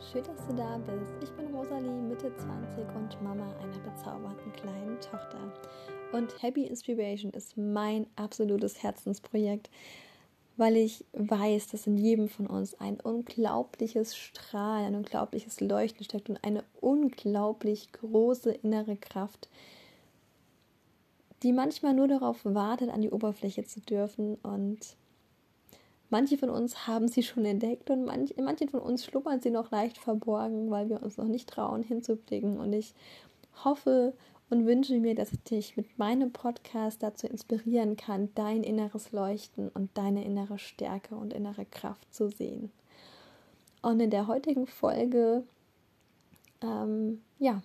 schön, dass du da bist. Ich bin Rosalie, Mitte 20 und Mama einer bezaubernden kleinen Tochter. Und Happy Inspiration ist mein absolutes Herzensprojekt, weil ich weiß, dass in jedem von uns ein unglaubliches Strahlen, ein unglaubliches Leuchten steckt und eine unglaublich große innere Kraft, die manchmal nur darauf wartet, an die Oberfläche zu dürfen und Manche von uns haben sie schon entdeckt und manch, in manchen von uns schlummern sie noch leicht verborgen, weil wir uns noch nicht trauen hinzublicken. Und ich hoffe und wünsche mir, dass ich dich mit meinem Podcast dazu inspirieren kann, dein inneres Leuchten und deine innere Stärke und innere Kraft zu sehen. Und in der heutigen Folge, ähm, ja,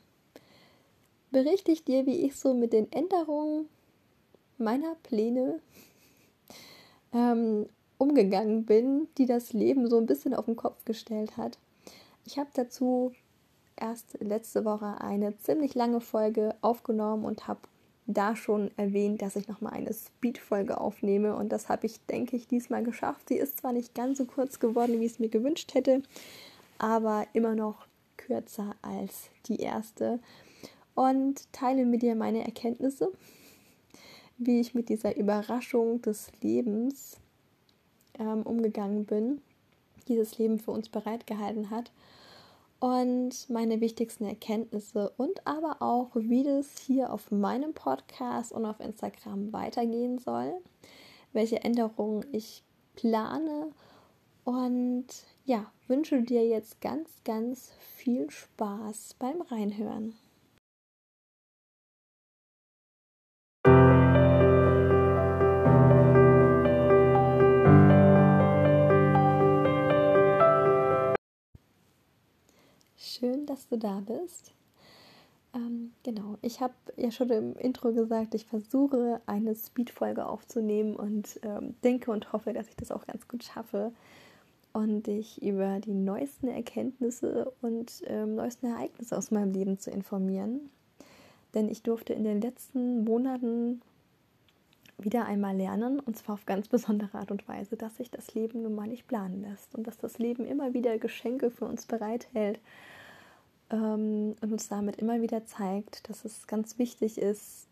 berichte ich dir, wie ich so mit den Änderungen meiner Pläne ähm, umgegangen bin, die das Leben so ein bisschen auf den Kopf gestellt hat. Ich habe dazu erst letzte Woche eine ziemlich lange Folge aufgenommen und habe da schon erwähnt, dass ich nochmal eine Speed-Folge aufnehme. Und das habe ich, denke ich, diesmal geschafft. Sie ist zwar nicht ganz so kurz geworden, wie ich es mir gewünscht hätte, aber immer noch kürzer als die erste. Und teile mit dir meine Erkenntnisse, wie ich mit dieser Überraschung des Lebens ähm, umgegangen bin, dieses Leben für uns bereitgehalten hat. Und meine wichtigsten Erkenntnisse und aber auch, wie das hier auf meinem Podcast und auf Instagram weitergehen soll, welche Änderungen ich plane und ja, wünsche dir jetzt ganz, ganz viel Spaß beim Reinhören. Schön, dass du da bist. Ähm, genau, ich habe ja schon im Intro gesagt, ich versuche eine Speed-Folge aufzunehmen und ähm, denke und hoffe, dass ich das auch ganz gut schaffe und dich über die neuesten Erkenntnisse und ähm, neuesten Ereignisse aus meinem Leben zu informieren. Denn ich durfte in den letzten Monaten wieder einmal lernen, und zwar auf ganz besondere Art und Weise, dass sich das Leben nun mal nicht planen lässt und dass das Leben immer wieder Geschenke für uns bereithält ähm, und uns damit immer wieder zeigt, dass es ganz wichtig ist,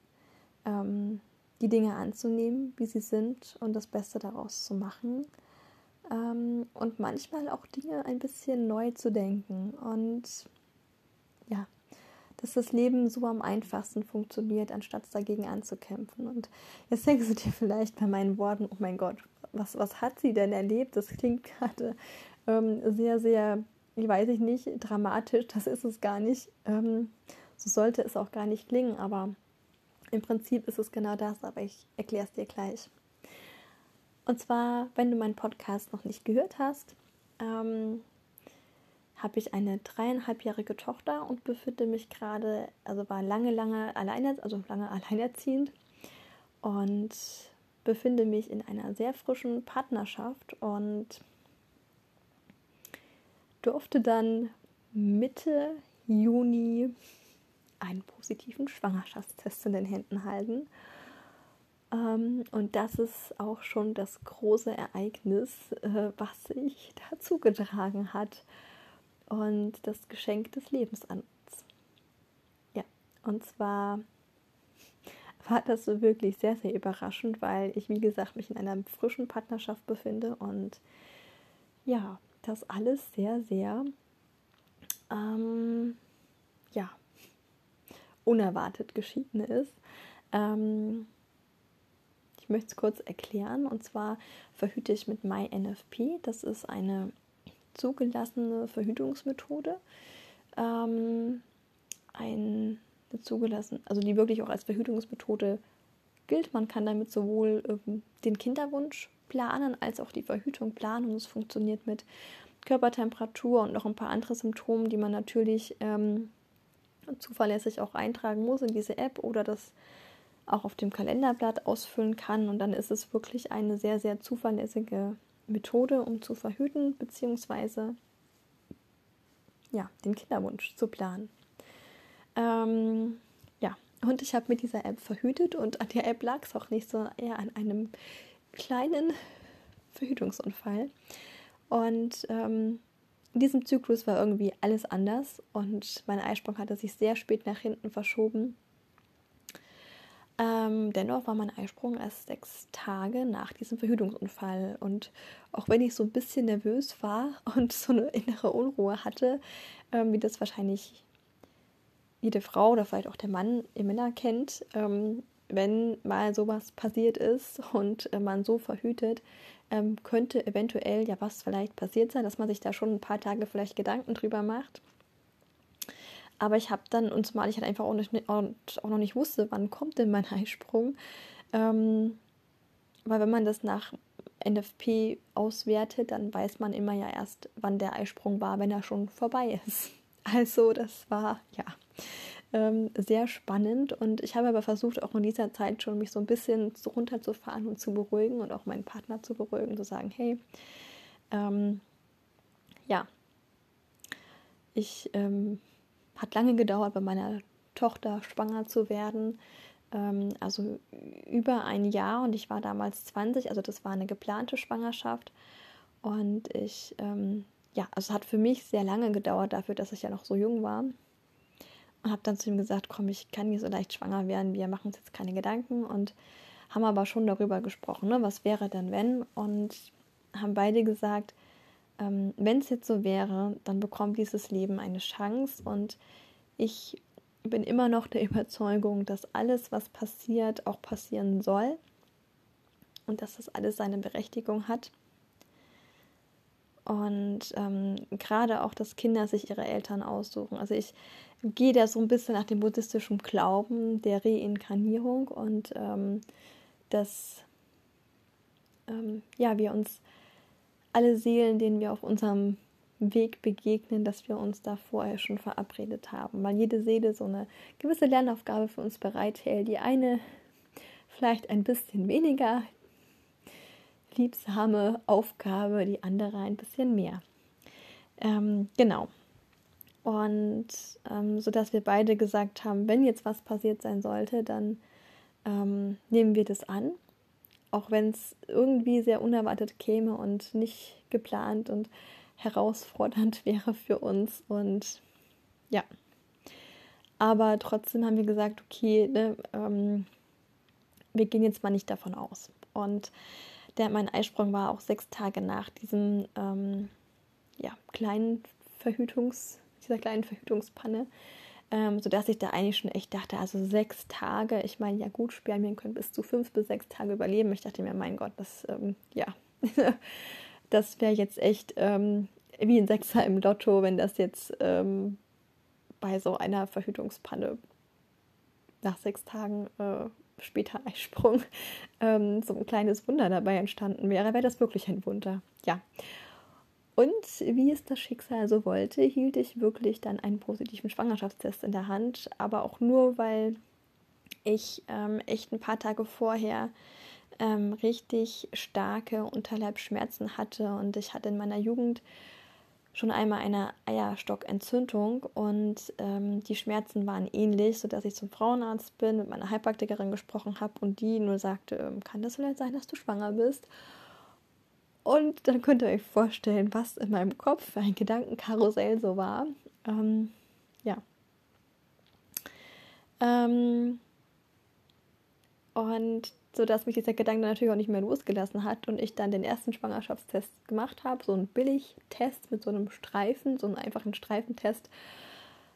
ähm, die Dinge anzunehmen, wie sie sind und das Beste daraus zu machen. Ähm, und manchmal auch Dinge ein bisschen neu zu denken. Und ja, dass das Leben so am einfachsten funktioniert, anstatt dagegen anzukämpfen. Und jetzt denkst du dir vielleicht bei meinen Worten, oh mein Gott, was, was hat sie denn erlebt? Das klingt gerade ähm, sehr, sehr weiß ich nicht, dramatisch, das ist es gar nicht. Ähm, so sollte es auch gar nicht klingen, aber im Prinzip ist es genau das, aber ich erkläre es dir gleich. Und zwar, wenn du meinen Podcast noch nicht gehört hast, ähm, habe ich eine dreieinhalbjährige Tochter und befinde mich gerade, also war lange, lange alleine, also lange alleinerziehend und befinde mich in einer sehr frischen Partnerschaft und durfte dann Mitte Juni einen positiven Schwangerschaftstest in den Händen halten. Ähm, und das ist auch schon das große Ereignis, äh, was sich dazu getragen hat. Und das Geschenk des Lebens an uns. Ja, und zwar war das so wirklich sehr, sehr überraschend, weil ich, wie gesagt, mich in einer frischen Partnerschaft befinde und ja, das alles sehr, sehr, ähm, ja, unerwartet geschieden ist. Ähm, ich möchte es kurz erklären. Und zwar verhüte ich mit MyNFP. Das ist eine zugelassene Verhütungsmethode. Ähm, ein, zugelassen, also die wirklich auch als Verhütungsmethode gilt. Man kann damit sowohl ähm, den Kinderwunsch planen als auch die Verhütung planen. Und es funktioniert mit Körpertemperatur und noch ein paar andere Symptome, die man natürlich ähm, zuverlässig auch eintragen muss in diese App oder das auch auf dem Kalenderblatt ausfüllen kann. Und dann ist es wirklich eine sehr, sehr zuverlässige Methode, um zu verhüten, beziehungsweise ja, den Kinderwunsch zu planen. Ähm, ja, und ich habe mit dieser App verhütet und an der App lag es auch nicht, sondern eher an einem kleinen Verhütungsunfall. Und ähm, in diesem Zyklus war irgendwie alles anders und mein Eisprung hatte sich sehr spät nach hinten verschoben. Ähm, dennoch war mein Eisprung erst sechs Tage nach diesem Verhütungsunfall. Und auch wenn ich so ein bisschen nervös war und so eine innere Unruhe hatte, ähm, wie das wahrscheinlich jede Frau oder vielleicht auch der Mann im Männer kennt, ähm, wenn mal sowas passiert ist und äh, man so verhütet, ähm, könnte eventuell ja was vielleicht passiert sein, dass man sich da schon ein paar Tage vielleicht Gedanken drüber macht. Aber ich habe dann, und zumal ich halt einfach auch, nicht, auch noch nicht wusste, wann kommt denn mein Eisprung, ähm, weil wenn man das nach NFP auswertet, dann weiß man immer ja erst, wann der Eisprung war, wenn er schon vorbei ist. Also das war ja ähm, sehr spannend und ich habe aber versucht, auch in dieser Zeit schon mich so ein bisschen runterzufahren und zu beruhigen und auch meinen Partner zu beruhigen, zu sagen, hey, ähm, ja, ich ähm, hat lange gedauert, bei meiner Tochter schwanger zu werden. Ähm, also über ein Jahr und ich war damals 20, also das war eine geplante Schwangerschaft. Und ich, ähm, ja, also es hat für mich sehr lange gedauert dafür, dass ich ja noch so jung war. Und habe dann zu ihm gesagt, komm, ich kann nicht so leicht schwanger werden, wir machen uns jetzt keine Gedanken und haben aber schon darüber gesprochen, ne, was wäre denn wenn und haben beide gesagt, ähm, wenn es jetzt so wäre, dann bekommt dieses Leben eine Chance und ich bin immer noch der Überzeugung, dass alles, was passiert, auch passieren soll und dass das alles seine Berechtigung hat. Und ähm, gerade auch, dass Kinder sich ihre Eltern aussuchen. Also ich gehe da so ein bisschen nach dem buddhistischen Glauben der Reinkarnierung und ähm, dass ähm, ja, wir uns alle Seelen, denen wir auf unserem Weg begegnen, dass wir uns da vorher schon verabredet haben, weil jede Seele so eine gewisse Lernaufgabe für uns bereithält. Die eine vielleicht ein bisschen weniger liebsame Aufgabe, die andere ein bisschen mehr. Ähm, genau. Und ähm, so dass wir beide gesagt haben, wenn jetzt was passiert sein sollte, dann ähm, nehmen wir das an auch wenn es irgendwie sehr unerwartet käme und nicht geplant und herausfordernd wäre für uns. Und ja, aber trotzdem haben wir gesagt, okay, ne, ähm, wir gehen jetzt mal nicht davon aus. Und der, mein Eisprung war auch sechs Tage nach diesem ähm, ja, kleinen Verhütungs, dieser kleinen Verhütungspanne ähm, sodass ich da eigentlich schon echt dachte, also sechs Tage, ich meine, ja gut, Spermien können bis zu fünf bis sechs Tage überleben. Ich dachte mir, mein Gott, das, ähm, ja, das wäre jetzt echt ähm, wie ein Sechser im Lotto, wenn das jetzt ähm, bei so einer Verhütungspanne nach sechs Tagen äh, später Eisprung ähm, so ein kleines Wunder dabei entstanden wäre, wäre das wirklich ein Wunder. Ja. Und wie es das Schicksal so wollte, hielt ich wirklich dann einen positiven Schwangerschaftstest in der Hand, aber auch nur, weil ich ähm, echt ein paar Tage vorher ähm, richtig starke Unterleibschmerzen hatte und ich hatte in meiner Jugend schon einmal eine Eierstockentzündung und ähm, die Schmerzen waren ähnlich, sodass ich zum Frauenarzt bin, mit meiner Heilpraktikerin gesprochen habe und die nur sagte, ähm, kann das vielleicht sein, dass du schwanger bist? Und dann könnt ihr euch vorstellen, was in meinem Kopf für ein Gedankenkarussell so war. Ähm, ja. Ähm, und so dass mich dieser Gedanke natürlich auch nicht mehr losgelassen hat und ich dann den ersten Schwangerschaftstest gemacht habe, so einen Billigtest mit so einem Streifen, so einen einfachen Streifentest.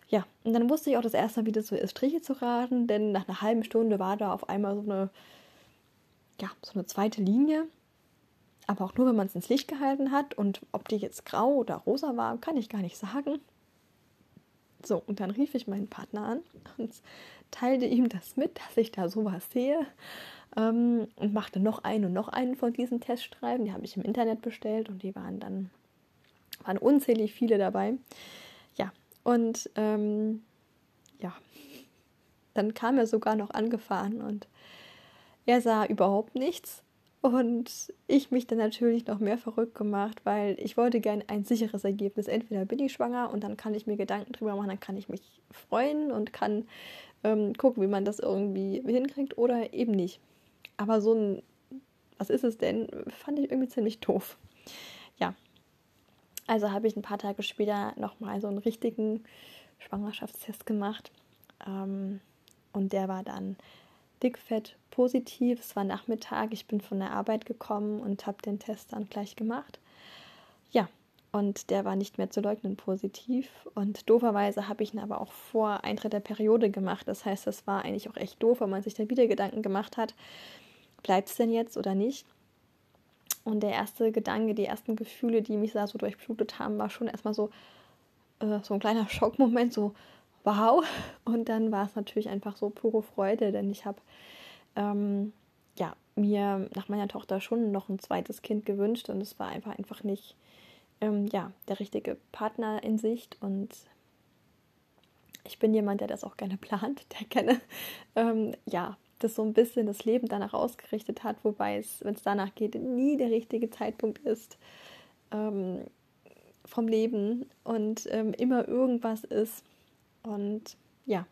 Ja, und dann wusste ich auch das erste Mal, wie das so ist, Striche zu raten, denn nach einer halben Stunde war da auf einmal so eine, ja, so eine zweite Linie aber auch nur, wenn man es ins Licht gehalten hat. Und ob die jetzt grau oder rosa war, kann ich gar nicht sagen. So, und dann rief ich meinen Partner an und teilte ihm das mit, dass ich da sowas sehe. Ähm, und machte noch einen und noch einen von diesen Teststreifen. Die habe ich im Internet bestellt und die waren dann, waren unzählig viele dabei. Ja, und ähm, ja, dann kam er sogar noch angefahren und er sah überhaupt nichts. Und ich mich dann natürlich noch mehr verrückt gemacht, weil ich wollte gerne ein sicheres Ergebnis. Entweder bin ich schwanger und dann kann ich mir Gedanken drüber machen, dann kann ich mich freuen und kann ähm, gucken, wie man das irgendwie hinkriegt oder eben nicht. Aber so ein, was ist es denn, fand ich irgendwie ziemlich doof. Ja. Also habe ich ein paar Tage später nochmal so einen richtigen Schwangerschaftstest gemacht. Ähm, und der war dann dickfett positiv. Es war Nachmittag, ich bin von der Arbeit gekommen und habe den Test dann gleich gemacht. Ja, und der war nicht mehr zu leugnen positiv. Und dooferweise habe ich ihn aber auch vor Eintritt der Periode gemacht. Das heißt, das war eigentlich auch echt doof, weil man sich dann wieder Gedanken gemacht hat, bleibt es denn jetzt oder nicht? Und der erste Gedanke, die ersten Gefühle, die mich da so durchblutet haben, war schon erstmal so, äh, so ein kleiner Schockmoment, so wow. Und dann war es natürlich einfach so pure Freude, denn ich habe ähm, ja, mir nach meiner Tochter schon noch ein zweites Kind gewünscht und es war einfach einfach nicht ähm, ja, der richtige Partner in Sicht und ich bin jemand, der das auch gerne plant, der gerne ähm, ja, das so ein bisschen das Leben danach ausgerichtet hat, wobei es, wenn es danach geht, nie der richtige Zeitpunkt ist ähm, vom Leben und ähm, immer irgendwas ist. Und ja,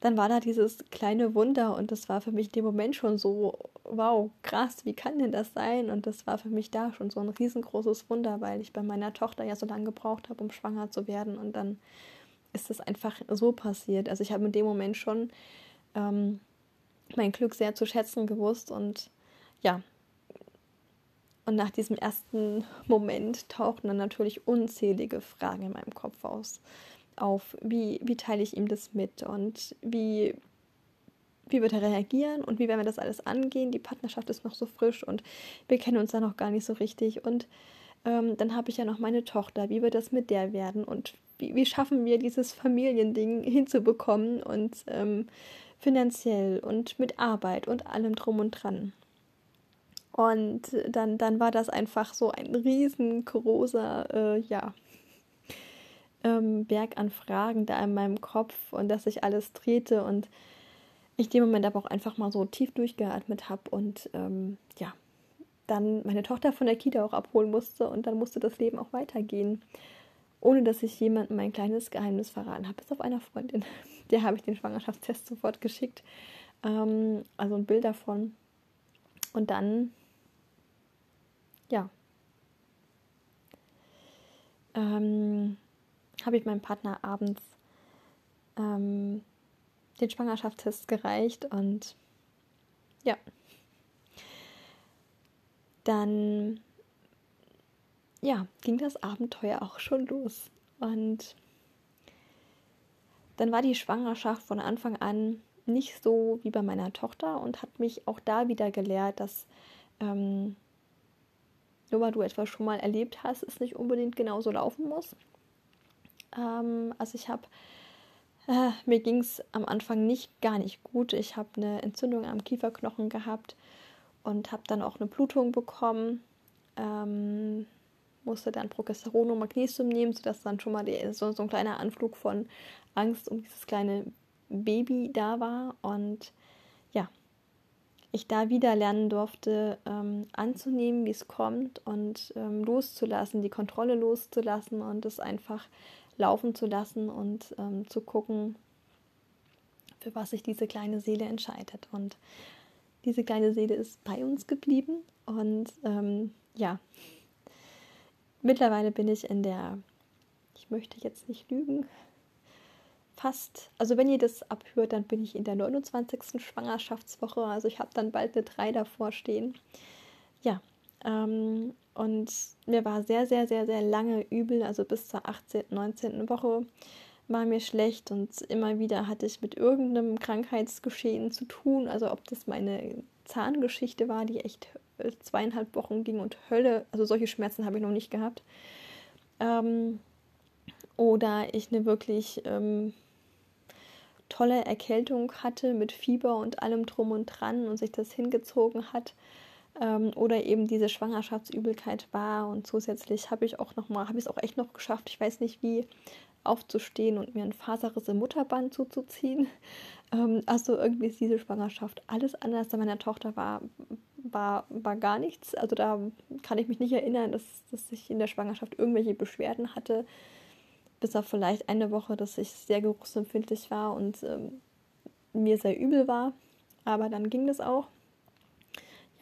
dann war da dieses kleine Wunder und das war für mich in dem Moment schon so, wow, krass, wie kann denn das sein? Und das war für mich da schon so ein riesengroßes Wunder, weil ich bei meiner Tochter ja so lange gebraucht habe, um schwanger zu werden. Und dann ist das einfach so passiert. Also ich habe in dem Moment schon ähm, mein Glück sehr zu schätzen gewusst und ja. Und nach diesem ersten Moment tauchten dann natürlich unzählige Fragen in meinem Kopf aus auf, wie, wie teile ich ihm das mit und wie, wie wird er reagieren und wie werden wir das alles angehen. Die Partnerschaft ist noch so frisch und wir kennen uns da noch gar nicht so richtig. Und ähm, dann habe ich ja noch meine Tochter. Wie wird das mit der werden und wie, wie schaffen wir dieses Familiending hinzubekommen und ähm, finanziell und mit Arbeit und allem drum und dran. Und dann, dann war das einfach so ein riesengroßer, äh, ja, ähm, Berg an Fragen da in meinem Kopf und dass sich alles drehte und ich den Moment aber auch einfach mal so tief durchgeatmet habe und ähm, ja, dann meine Tochter von der Kita auch abholen musste und dann musste das Leben auch weitergehen, ohne dass ich jemandem mein kleines Geheimnis verraten habe, bis auf einer Freundin. Der habe ich den Schwangerschaftstest sofort geschickt, ähm, also ein Bild davon. Und dann, ja, ähm, habe ich meinem Partner abends ähm, den Schwangerschaftstest gereicht und ja, dann ja, ging das Abenteuer auch schon los. Und dann war die Schwangerschaft von Anfang an nicht so wie bei meiner Tochter und hat mich auch da wieder gelehrt, dass ähm, nur weil du etwas schon mal erlebt hast, es nicht unbedingt genauso laufen muss. Ähm, also ich habe, äh, mir ging es am Anfang nicht gar nicht gut. Ich habe eine Entzündung am Kieferknochen gehabt und habe dann auch eine Blutung bekommen. Ähm, musste dann Progesteron und Magnesium nehmen, sodass dann schon mal die, so, so ein kleiner Anflug von Angst um dieses kleine Baby da war. Und ja, ich da wieder lernen durfte, ähm, anzunehmen, wie es kommt und ähm, loszulassen, die Kontrolle loszulassen und es einfach laufen zu lassen und ähm, zu gucken, für was sich diese kleine Seele entscheidet. Und diese kleine Seele ist bei uns geblieben. Und ähm, ja, mittlerweile bin ich in der, ich möchte jetzt nicht lügen, fast, also wenn ihr das abhört, dann bin ich in der 29. Schwangerschaftswoche. Also ich habe dann bald eine 3 davor stehen. Ja, ähm, und mir war sehr, sehr, sehr, sehr lange übel, also bis zur 18., 19. Woche war mir schlecht und immer wieder hatte ich mit irgendeinem Krankheitsgeschehen zu tun. Also ob das meine Zahngeschichte war, die echt zweieinhalb Wochen ging und Hölle, also solche Schmerzen habe ich noch nicht gehabt. Ähm, oder ich eine wirklich ähm, tolle Erkältung hatte mit Fieber und allem drum und dran und sich das hingezogen hat ähm, oder eben diese Schwangerschaftsübelkeit war und zusätzlich habe ich auch noch mal, habe ich es auch echt noch geschafft, ich weiß nicht wie, aufzustehen und mir ein Faserriss im Mutterband zuzuziehen. Ähm, also irgendwie ist diese Schwangerschaft alles anders. Bei meiner Tochter war, war, war gar nichts. Also da kann ich mich nicht erinnern, dass, dass ich in der Schwangerschaft irgendwelche Beschwerden hatte. Bis auf vielleicht eine Woche, dass ich sehr geruchsempfindlich war und ähm, mir sehr übel war. Aber dann ging das auch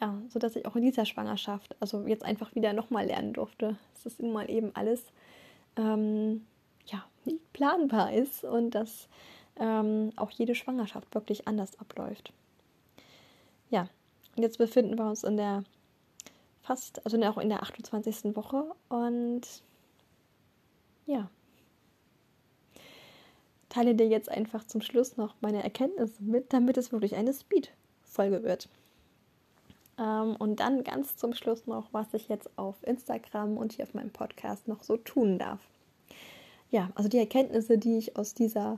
ja, so dass ich auch in dieser Schwangerschaft, also jetzt einfach wieder nochmal lernen durfte, dass es immer eben alles ähm, ja, nicht planbar ist und dass ähm, auch jede Schwangerschaft wirklich anders abläuft. Ja, jetzt befinden wir uns in der fast, also auch in der 28. Woche und ja, teile dir jetzt einfach zum Schluss noch meine Erkenntnisse mit, damit es wirklich eine Speed-Folge wird. Ähm, und dann ganz zum Schluss noch, was ich jetzt auf Instagram und hier auf meinem Podcast noch so tun darf. Ja, also die Erkenntnisse, die ich aus dieser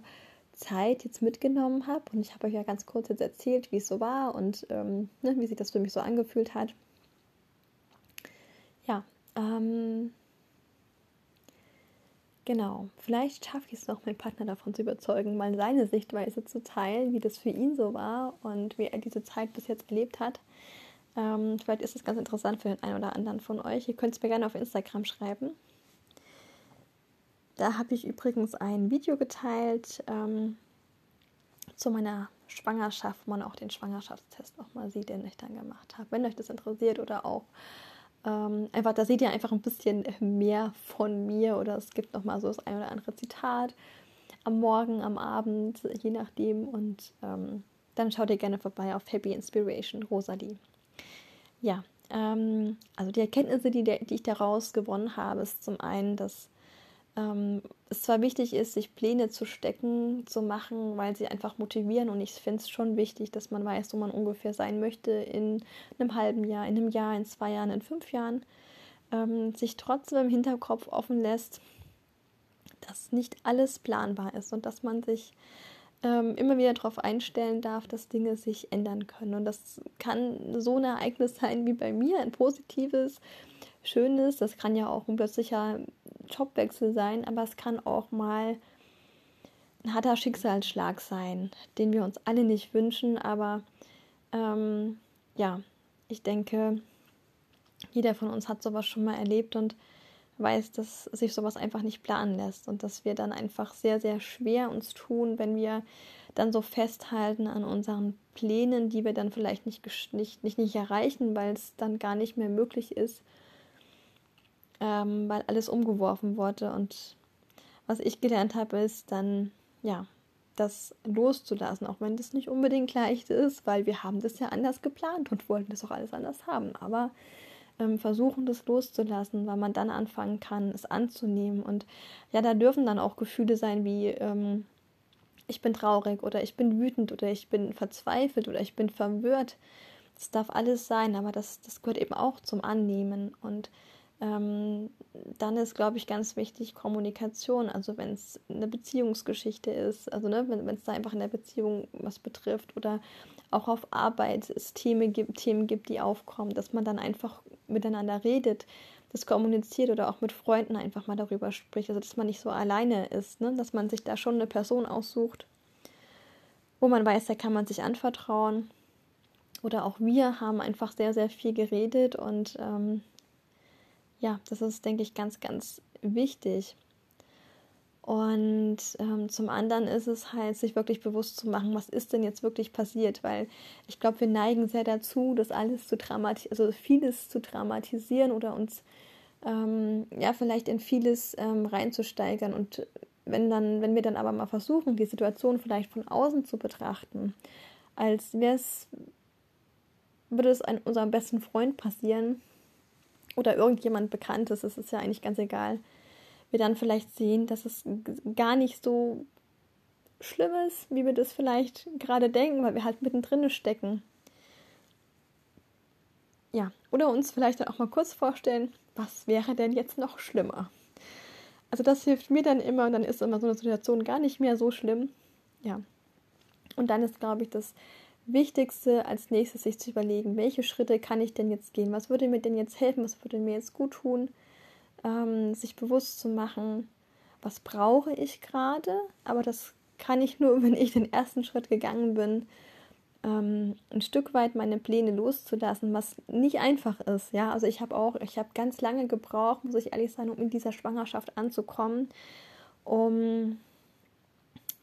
Zeit jetzt mitgenommen habe. Und ich habe euch ja ganz kurz jetzt erzählt, wie es so war und ähm, ne, wie sich das für mich so angefühlt hat. Ja, ähm, genau. Vielleicht schaffe ich es noch, meinen Partner davon zu überzeugen, mal seine Sichtweise zu teilen, wie das für ihn so war und wie er diese Zeit bis jetzt erlebt hat. Ähm, vielleicht ist es ganz interessant für den einen oder anderen von euch. Ihr könnt es mir gerne auf Instagram schreiben. Da habe ich übrigens ein Video geteilt ähm, zu meiner Schwangerschaft, wo man auch den Schwangerschaftstest nochmal sieht, den ich dann gemacht habe. Wenn euch das interessiert oder auch ähm, einfach, da seht ihr einfach ein bisschen mehr von mir oder es gibt nochmal so das ein oder andere Zitat am Morgen, am Abend, je nachdem. Und ähm, dann schaut ihr gerne vorbei auf Happy Inspiration Rosalie. Ja, ähm, also die Erkenntnisse, die, die ich daraus gewonnen habe, ist zum einen, dass ähm, es zwar wichtig ist, sich Pläne zu stecken, zu machen, weil sie einfach motivieren und ich finde es schon wichtig, dass man weiß, wo man ungefähr sein möchte in einem halben Jahr, in einem Jahr, in zwei Jahren, in fünf Jahren, ähm, sich trotzdem im Hinterkopf offen lässt, dass nicht alles planbar ist und dass man sich ähm, immer wieder darauf einstellen darf, dass Dinge sich ändern können. Und das kann so ein Ereignis sein wie bei mir, ein positives, schönes. Das kann ja auch ein plötzlicher Jobwechsel sein, aber es kann auch mal ein harter Schicksalsschlag sein, den wir uns alle nicht wünschen. Aber ähm, ja, ich denke, jeder von uns hat sowas schon mal erlebt und weiß, dass sich sowas einfach nicht planen lässt und dass wir dann einfach sehr, sehr schwer uns tun, wenn wir dann so festhalten an unseren Plänen, die wir dann vielleicht nicht, nicht, nicht, nicht erreichen, weil es dann gar nicht mehr möglich ist, ähm, weil alles umgeworfen wurde. Und was ich gelernt habe, ist dann, ja, das loszulassen, auch wenn das nicht unbedingt leicht ist, weil wir haben das ja anders geplant und wollten das auch alles anders haben. Aber ähm, versuchen, das loszulassen, weil man dann anfangen kann, es anzunehmen. Und ja, da dürfen dann auch Gefühle sein wie ähm, ich bin traurig oder ich bin wütend oder ich bin verzweifelt oder ich bin verwirrt. Das darf alles sein, aber das, das gehört eben auch zum Annehmen. Und ähm, dann ist, glaube ich, ganz wichtig Kommunikation. Also wenn es eine Beziehungsgeschichte ist, also ne, wenn es da einfach in der Beziehung was betrifft oder auch auf Arbeit es Themen gibt, Themen gibt, die aufkommen, dass man dann einfach miteinander redet, das kommuniziert oder auch mit Freunden einfach mal darüber spricht. Also dass man nicht so alleine ist, ne? dass man sich da schon eine Person aussucht, wo man weiß, da kann man sich anvertrauen. Oder auch wir haben einfach sehr, sehr viel geredet und ähm, ja, das ist, denke ich, ganz, ganz wichtig. Und ähm, zum anderen ist es halt, sich wirklich bewusst zu machen, was ist denn jetzt wirklich passiert, weil ich glaube, wir neigen sehr dazu, das alles zu dramatisieren, also vieles zu dramatisieren oder uns ähm, ja vielleicht in vieles ähm, reinzusteigern. Und wenn dann, wenn wir dann aber mal versuchen, die Situation vielleicht von außen zu betrachten, als würde es an unserem besten Freund passieren oder irgendjemand Bekanntes, ist es ja eigentlich ganz egal wir dann vielleicht sehen, dass es gar nicht so schlimm ist, wie wir das vielleicht gerade denken, weil wir halt mittendrin stecken. Ja, oder uns vielleicht dann auch mal kurz vorstellen, was wäre denn jetzt noch schlimmer? Also das hilft mir dann immer und dann ist immer so eine Situation gar nicht mehr so schlimm. Ja. Und dann ist, glaube ich, das Wichtigste als nächstes sich zu überlegen, welche Schritte kann ich denn jetzt gehen? Was würde mir denn jetzt helfen? Was würde mir jetzt gut tun? ähm, sich bewusst zu machen, was brauche ich gerade, aber das kann ich nur, wenn ich den ersten Schritt gegangen bin, ähm, ein Stück weit meine Pläne loszulassen, was nicht einfach ist. Ja, also ich habe auch, ich habe ganz lange gebraucht, muss ich ehrlich sein, um in dieser Schwangerschaft anzukommen, um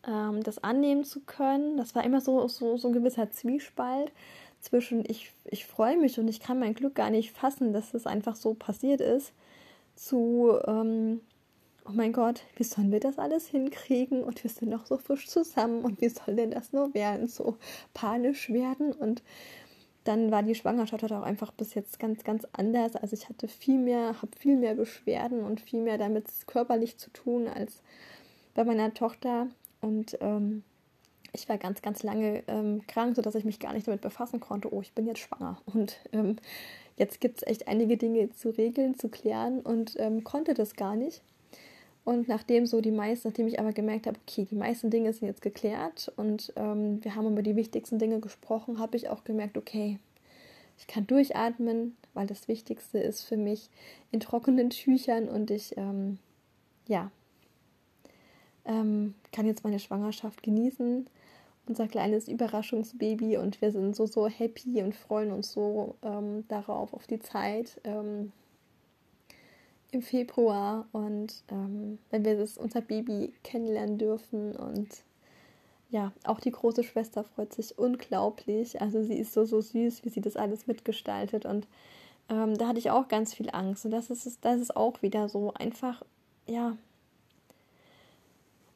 ähm, das annehmen zu können. Das war immer so, so, so ein gewisser Zwiespalt zwischen ich, ich freue mich und ich kann mein Glück gar nicht fassen, dass das einfach so passiert ist, zu, ähm, oh mein Gott, wie sollen wir das alles hinkriegen und wir sind noch so frisch zusammen und wie soll denn das nur werden, so panisch werden und dann war die Schwangerschaft halt auch einfach bis jetzt ganz, ganz anders. Also ich hatte viel mehr, habe viel mehr Beschwerden und viel mehr damit körperlich zu tun als bei meiner Tochter. Und ähm, ich war ganz, ganz lange ähm, krank, sodass ich mich gar nicht damit befassen konnte, oh, ich bin jetzt schwanger. Und ähm, jetzt gibt es echt einige Dinge zu regeln, zu klären und ähm, konnte das gar nicht. Und nachdem so die meisten, nachdem ich aber gemerkt habe, okay, die meisten Dinge sind jetzt geklärt und ähm, wir haben über die wichtigsten Dinge gesprochen, habe ich auch gemerkt, okay, ich kann durchatmen, weil das Wichtigste ist für mich in trockenen Tüchern und ich, ähm, ja, ähm, kann jetzt meine Schwangerschaft genießen. Unser kleines Überraschungsbaby und wir sind so, so happy und freuen uns so ähm, darauf, auf die Zeit ähm, im Februar. Und ähm, wenn wir das, unser Baby kennenlernen dürfen und ja, auch die große Schwester freut sich unglaublich. Also sie ist so, so süß, wie sie das alles mitgestaltet. Und ähm, da hatte ich auch ganz viel Angst. Und das ist, das ist auch wieder so einfach, ja,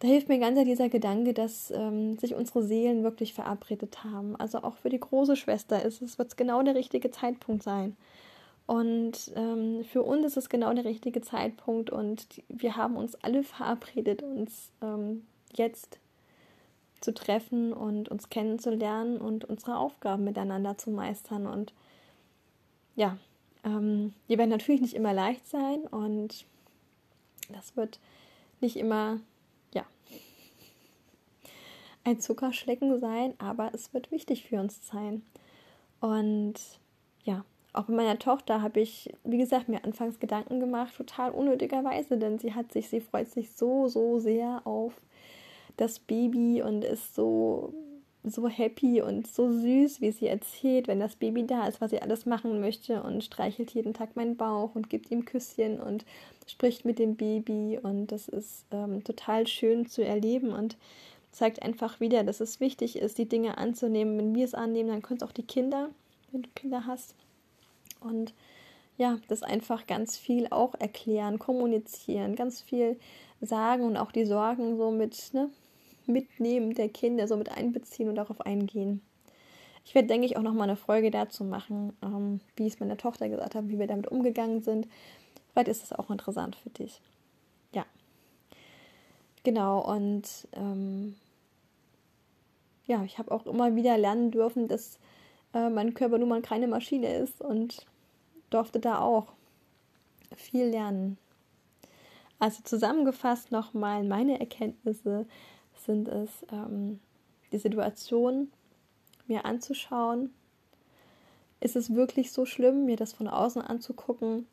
da hilft mir ganz dieser Gedanke, dass ähm, sich unsere Seelen wirklich verabredet haben. Also auch für die große Schwester ist es, wird es genau der richtige Zeitpunkt sein. Und ähm, für uns ist es genau der richtige Zeitpunkt und wir haben uns alle verabredet, uns ähm, jetzt zu treffen und uns kennenzulernen und unsere Aufgaben miteinander zu meistern. Und ja, ähm, die werden natürlich nicht immer leicht sein und das wird nicht immer ein Zuckerschlecken sein, aber es wird wichtig für uns sein. Und ja, auch bei meiner Tochter habe ich, wie gesagt, mir anfangs Gedanken gemacht, total unnötigerweise, denn sie hat sich, sie freut sich so, so sehr auf das Baby und ist so, so happy und so süß, wie sie erzählt, wenn das Baby da ist, was sie alles machen möchte und streichelt jeden Tag meinen Bauch und gibt ihm Küsschen und spricht mit dem Baby und das ist ähm, total schön zu erleben und zeigt einfach wieder, dass es wichtig ist, die Dinge anzunehmen. Wenn wir es annehmen, dann können es auch die Kinder, wenn du Kinder hast. Und ja, das einfach ganz viel auch erklären, kommunizieren, ganz viel sagen und auch die Sorgen so mit ne, mitnehmen der Kinder, so mit einbeziehen und darauf eingehen. Ich werde, denke ich, auch nochmal eine Folge dazu machen, ähm, wie ich es meiner Tochter gesagt habe, wie wir damit umgegangen sind. Vielleicht ist es auch interessant für dich. Genau, und ähm, ja, ich habe auch immer wieder lernen dürfen, dass äh, mein Körper nun mal keine Maschine ist und durfte da auch viel lernen. Also zusammengefasst nochmal, meine Erkenntnisse sind es, ähm, die Situation mir anzuschauen. Ist es wirklich so schlimm, mir das von außen anzugucken?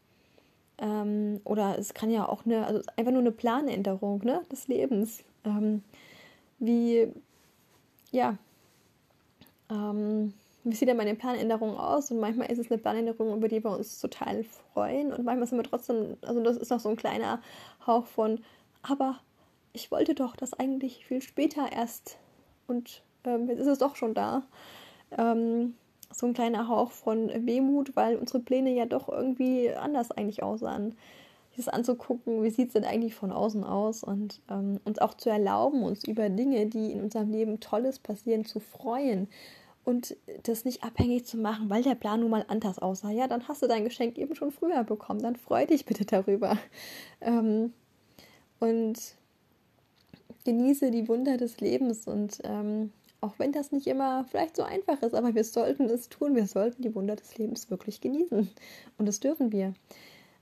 Ähm, oder es kann ja auch eine, also einfach nur eine Planänderung ne, des Lebens. Ähm, wie, ja, ähm, wie sieht denn meine Planänderung aus? Und manchmal ist es eine Planänderung, über die wir uns total freuen. Und manchmal sind wir trotzdem, also das ist noch so ein kleiner Hauch von, aber ich wollte doch das eigentlich viel später erst. Und ähm, jetzt ist es doch schon da. Ähm, so ein kleiner Hauch von Wehmut, weil unsere Pläne ja doch irgendwie anders eigentlich aussahen. Das anzugucken, wie sieht es denn eigentlich von außen aus und ähm, uns auch zu erlauben, uns über Dinge, die in unserem Leben Tolles passieren, zu freuen und das nicht abhängig zu machen, weil der Plan nun mal anders aussah. Ja, dann hast du dein Geschenk eben schon früher bekommen, dann freu dich bitte darüber. Ähm, und genieße die Wunder des Lebens und ähm, auch wenn das nicht immer vielleicht so einfach ist, aber wir sollten es tun. Wir sollten die Wunder des Lebens wirklich genießen. Und das dürfen wir.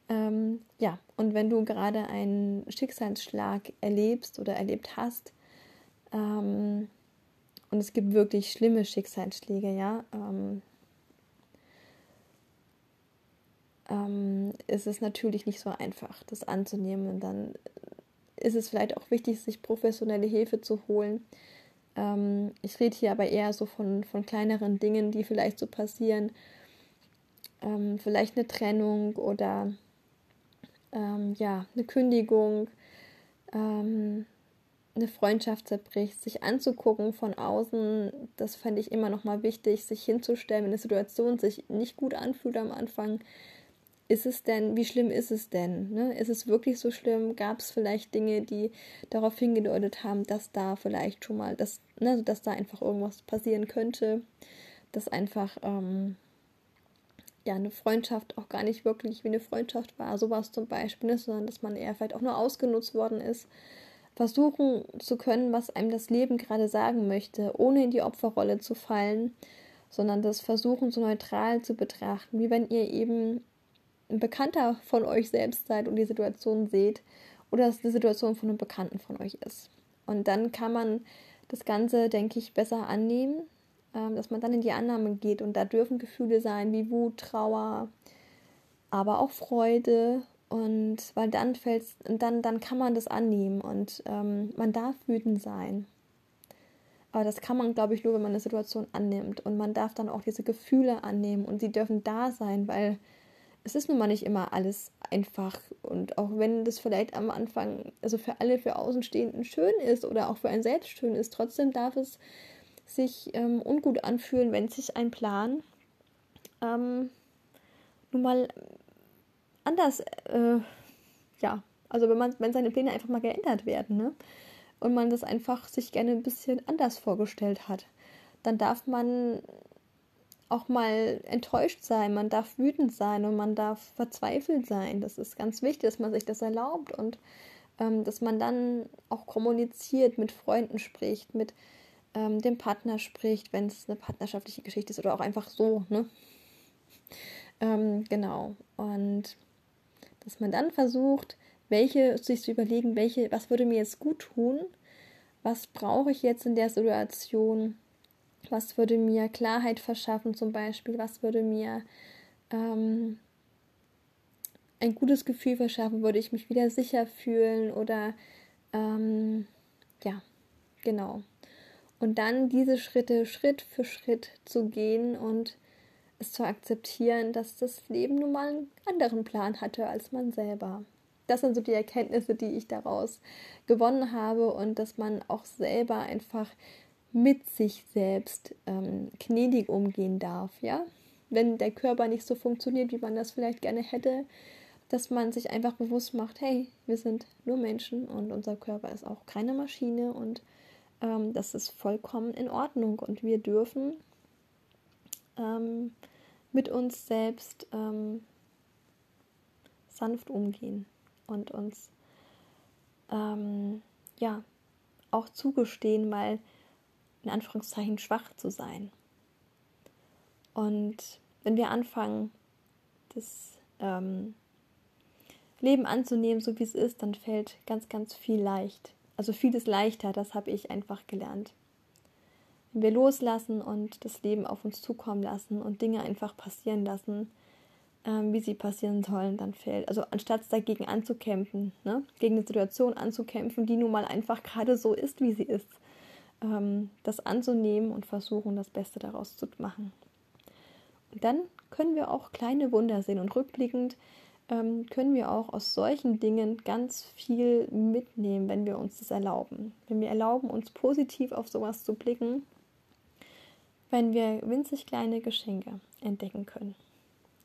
Ähm, ja, und wenn du gerade einen Schicksalsschlag erlebst oder erlebt hast, ähm, und es gibt wirklich schlimme Schicksalsschläge, ja, ähm, ähm, ist es natürlich nicht so einfach, das anzunehmen. Und dann ist es vielleicht auch wichtig, sich professionelle Hilfe zu holen. Ähm, ich rede hier aber eher so von, von kleineren Dingen, die vielleicht so passieren. Ähm, vielleicht eine Trennung oder ähm, ja, eine Kündigung. Ähm, eine Freundschaft zerbricht, sich anzugucken von außen, das fände ich immer noch mal wichtig, sich hinzustellen, wenn eine Situation sich nicht gut anfühlt am Anfang. Ist es denn, wie schlimm ist es denn? Ne? Ist es wirklich so schlimm? Gab es vielleicht Dinge, die darauf hingedeutet haben, dass da vielleicht schon mal, dass, ne, dass da einfach irgendwas passieren könnte, dass einfach ähm, ja eine Freundschaft auch gar nicht wirklich wie eine Freundschaft war, sowas zum Beispiel, ne? sondern dass man eher vielleicht auch nur ausgenutzt worden ist versuchen zu können, was einem das Leben gerade sagen möchte, ohne in die Opferrolle zu fallen, sondern das versuchen so neutral zu betrachten, wie wenn ihr eben ein Bekannter von euch selbst seid und die Situation seht oder es eine Situation von einem Bekannten von euch ist. Und dann kann man das Ganze, denke ich, besser annehmen, ähm, dass man dann in die Annahme geht und da dürfen Gefühle sein wie Wut, Trauer, aber auch Freude und weil dann fällt dann, dann kann man das annehmen und ähm, man darf wütend sein. Aber das kann man, glaube ich, nur, wenn man eine Situation annimmt. Und man darf dann auch diese Gefühle annehmen und sie dürfen da sein, weil es ist nun mal nicht immer alles einfach. Und auch wenn das vielleicht am Anfang, also für alle, für Außenstehenden schön ist oder auch für einen selbst schön ist, trotzdem darf es sich ähm, ungut anfühlen, wenn sich ein Plan ähm, nun mal anders, äh, ja, also wenn man, wenn seine Pläne einfach mal geändert werden, ne? Und man das einfach sich gerne ein bisschen anders vorgestellt hat, dann darf man auch mal enttäuscht sein, man darf wütend sein und man darf verzweifelt sein. Das ist ganz wichtig, dass man sich das erlaubt und ähm, dass man dann auch kommuniziert, mit Freunden spricht, mit ähm, dem Partner spricht, wenn es eine partnerschaftliche Geschichte ist oder auch einfach so, ne? Ähm, genau. Und dass man dann versucht, welche sich zu überlegen, welche, was würde mir jetzt gut tun, was brauche ich jetzt in der Situation, was würde mir Klarheit verschaffen zum Beispiel, was würde mir ähm, ein gutes Gefühl verschaffen, würde ich mich wieder sicher fühlen oder ähm, ja, genau. Und dann diese Schritte Schritt für Schritt zu gehen und es zu akzeptieren, dass das Leben nun mal einen anderen Plan hatte als man selber. Das sind so die Erkenntnisse, die ich daraus gewonnen habe und dass man auch selber einfach mit sich selbst ähm, gnädig umgehen darf, ja. Wenn der Körper nicht so funktioniert, wie man das vielleicht gerne hätte, dass man sich einfach bewusst macht, hey, wir sind nur Menschen und unser Körper ist auch keine Maschine und ähm, das ist vollkommen in Ordnung und wir dürfen ähm, mit uns selbst ähm, sanft umgehen und uns ähm, ja auch zugestehen, mal in Anführungszeichen schwach zu sein. Und wenn wir anfangen, das ähm, Leben anzunehmen, so wie es ist, dann fällt ganz, ganz viel leicht. Also vieles leichter, das habe ich einfach gelernt wenn wir loslassen und das Leben auf uns zukommen lassen und Dinge einfach passieren lassen, ähm, wie sie passieren sollen, dann fällt. Also anstatt dagegen anzukämpfen, ne? gegen eine Situation anzukämpfen, die nun mal einfach gerade so ist, wie sie ist, das anzunehmen und versuchen, das Beste daraus zu machen. Und dann können wir auch kleine Wunder sehen und rückblickend ähm, können wir auch aus solchen Dingen ganz viel mitnehmen, wenn wir uns das erlauben. Wenn wir erlauben, uns positiv auf sowas zu blicken wenn wir winzig kleine Geschenke entdecken können.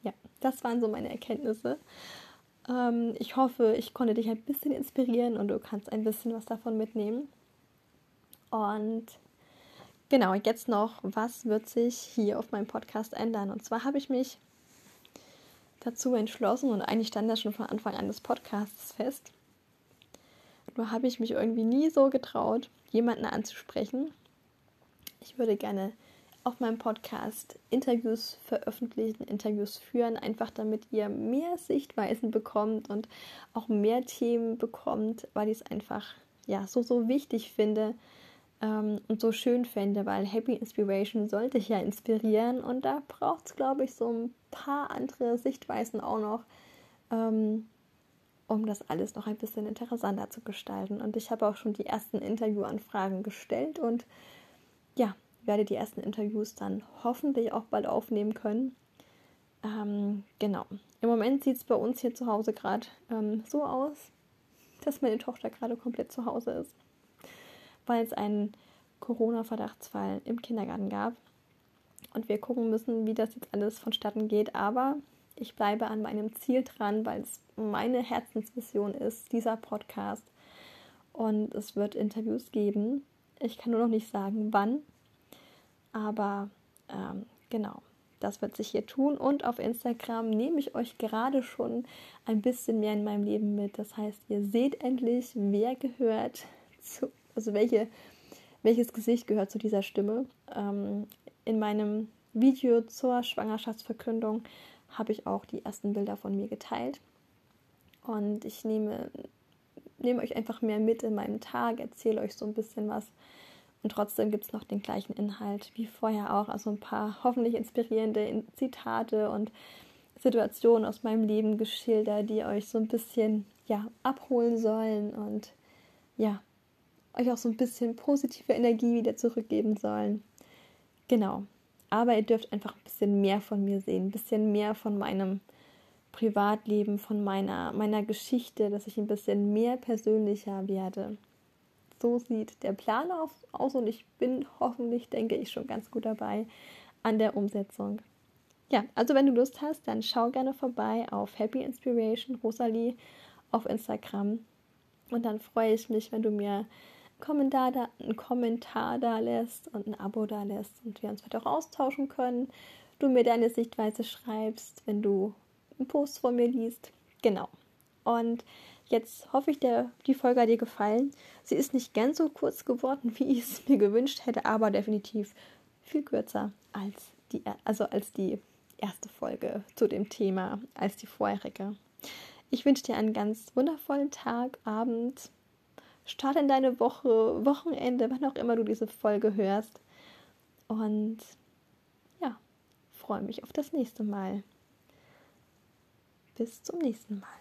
Ja, das waren so meine Erkenntnisse. Ähm, ich hoffe, ich konnte dich ein bisschen inspirieren und du kannst ein bisschen was davon mitnehmen. Und genau, jetzt noch, was wird sich hier auf meinem Podcast ändern? Und zwar habe ich mich dazu entschlossen und eigentlich stand das schon von Anfang an des Podcasts fest. Nur habe ich mich irgendwie nie so getraut, jemanden anzusprechen. Ich würde gerne auf meinem Podcast Interviews veröffentlichen, Interviews führen, einfach damit ihr mehr Sichtweisen bekommt und auch mehr Themen bekommt, weil ich es einfach ja so so wichtig finde ähm, und so schön finde, weil Happy Inspiration sollte ich ja inspirieren und da braucht es glaube ich so ein paar andere Sichtweisen auch noch, ähm, um das alles noch ein bisschen interessanter zu gestalten. Und ich habe auch schon die ersten Interviewanfragen gestellt und ja, werde die ersten Interviews dann hoffentlich auch bald aufnehmen können. Ähm, genau. Im Moment sieht es bei uns hier zu Hause gerade ähm, so aus, dass meine Tochter gerade komplett zu Hause ist. Weil es einen Corona-Verdachtsfall im Kindergarten gab. Und wir gucken müssen, wie das jetzt alles vonstatten geht. Aber ich bleibe an meinem Ziel dran, weil es meine Herzensmission ist, dieser Podcast. Und es wird Interviews geben. Ich kann nur noch nicht sagen, wann. Aber ähm, genau, das wird sich hier tun. Und auf Instagram nehme ich euch gerade schon ein bisschen mehr in meinem Leben mit. Das heißt, ihr seht endlich, wer gehört zu, also welche, welches Gesicht gehört zu dieser Stimme. Ähm, in meinem Video zur Schwangerschaftsverkündung habe ich auch die ersten Bilder von mir geteilt. Und ich nehme, nehme euch einfach mehr mit in meinem Tag, erzähle euch so ein bisschen was. Und trotzdem gibt es noch den gleichen Inhalt wie vorher auch. Also ein paar hoffentlich inspirierende Zitate und Situationen aus meinem Leben geschildert, die euch so ein bisschen ja, abholen sollen und ja, euch auch so ein bisschen positive Energie wieder zurückgeben sollen. Genau. Aber ihr dürft einfach ein bisschen mehr von mir sehen, ein bisschen mehr von meinem Privatleben, von meiner, meiner Geschichte, dass ich ein bisschen mehr persönlicher werde. So sieht der Plan aus und ich bin hoffentlich, denke ich, schon ganz gut dabei an der Umsetzung. Ja, also wenn du Lust hast, dann schau gerne vorbei auf Happy Inspiration Rosalie auf Instagram. Und dann freue ich mich, wenn du mir Kommentar da, einen Kommentar da lässt und ein Abo da lässt und wir uns weiter auch austauschen können. Du mir deine Sichtweise schreibst, wenn du einen Post von mir liest. Genau. Und jetzt hoffe ich, der, die Folge hat dir gefallen. Sie ist nicht ganz so kurz geworden, wie ich es mir gewünscht hätte, aber definitiv viel kürzer als die, also als die erste Folge zu dem Thema, als die vorherige. Ich wünsche dir einen ganz wundervollen Tag, Abend, Start in deine Woche, Wochenende, wann auch immer du diese Folge hörst. Und ja, freue mich auf das nächste Mal. Bis zum nächsten Mal.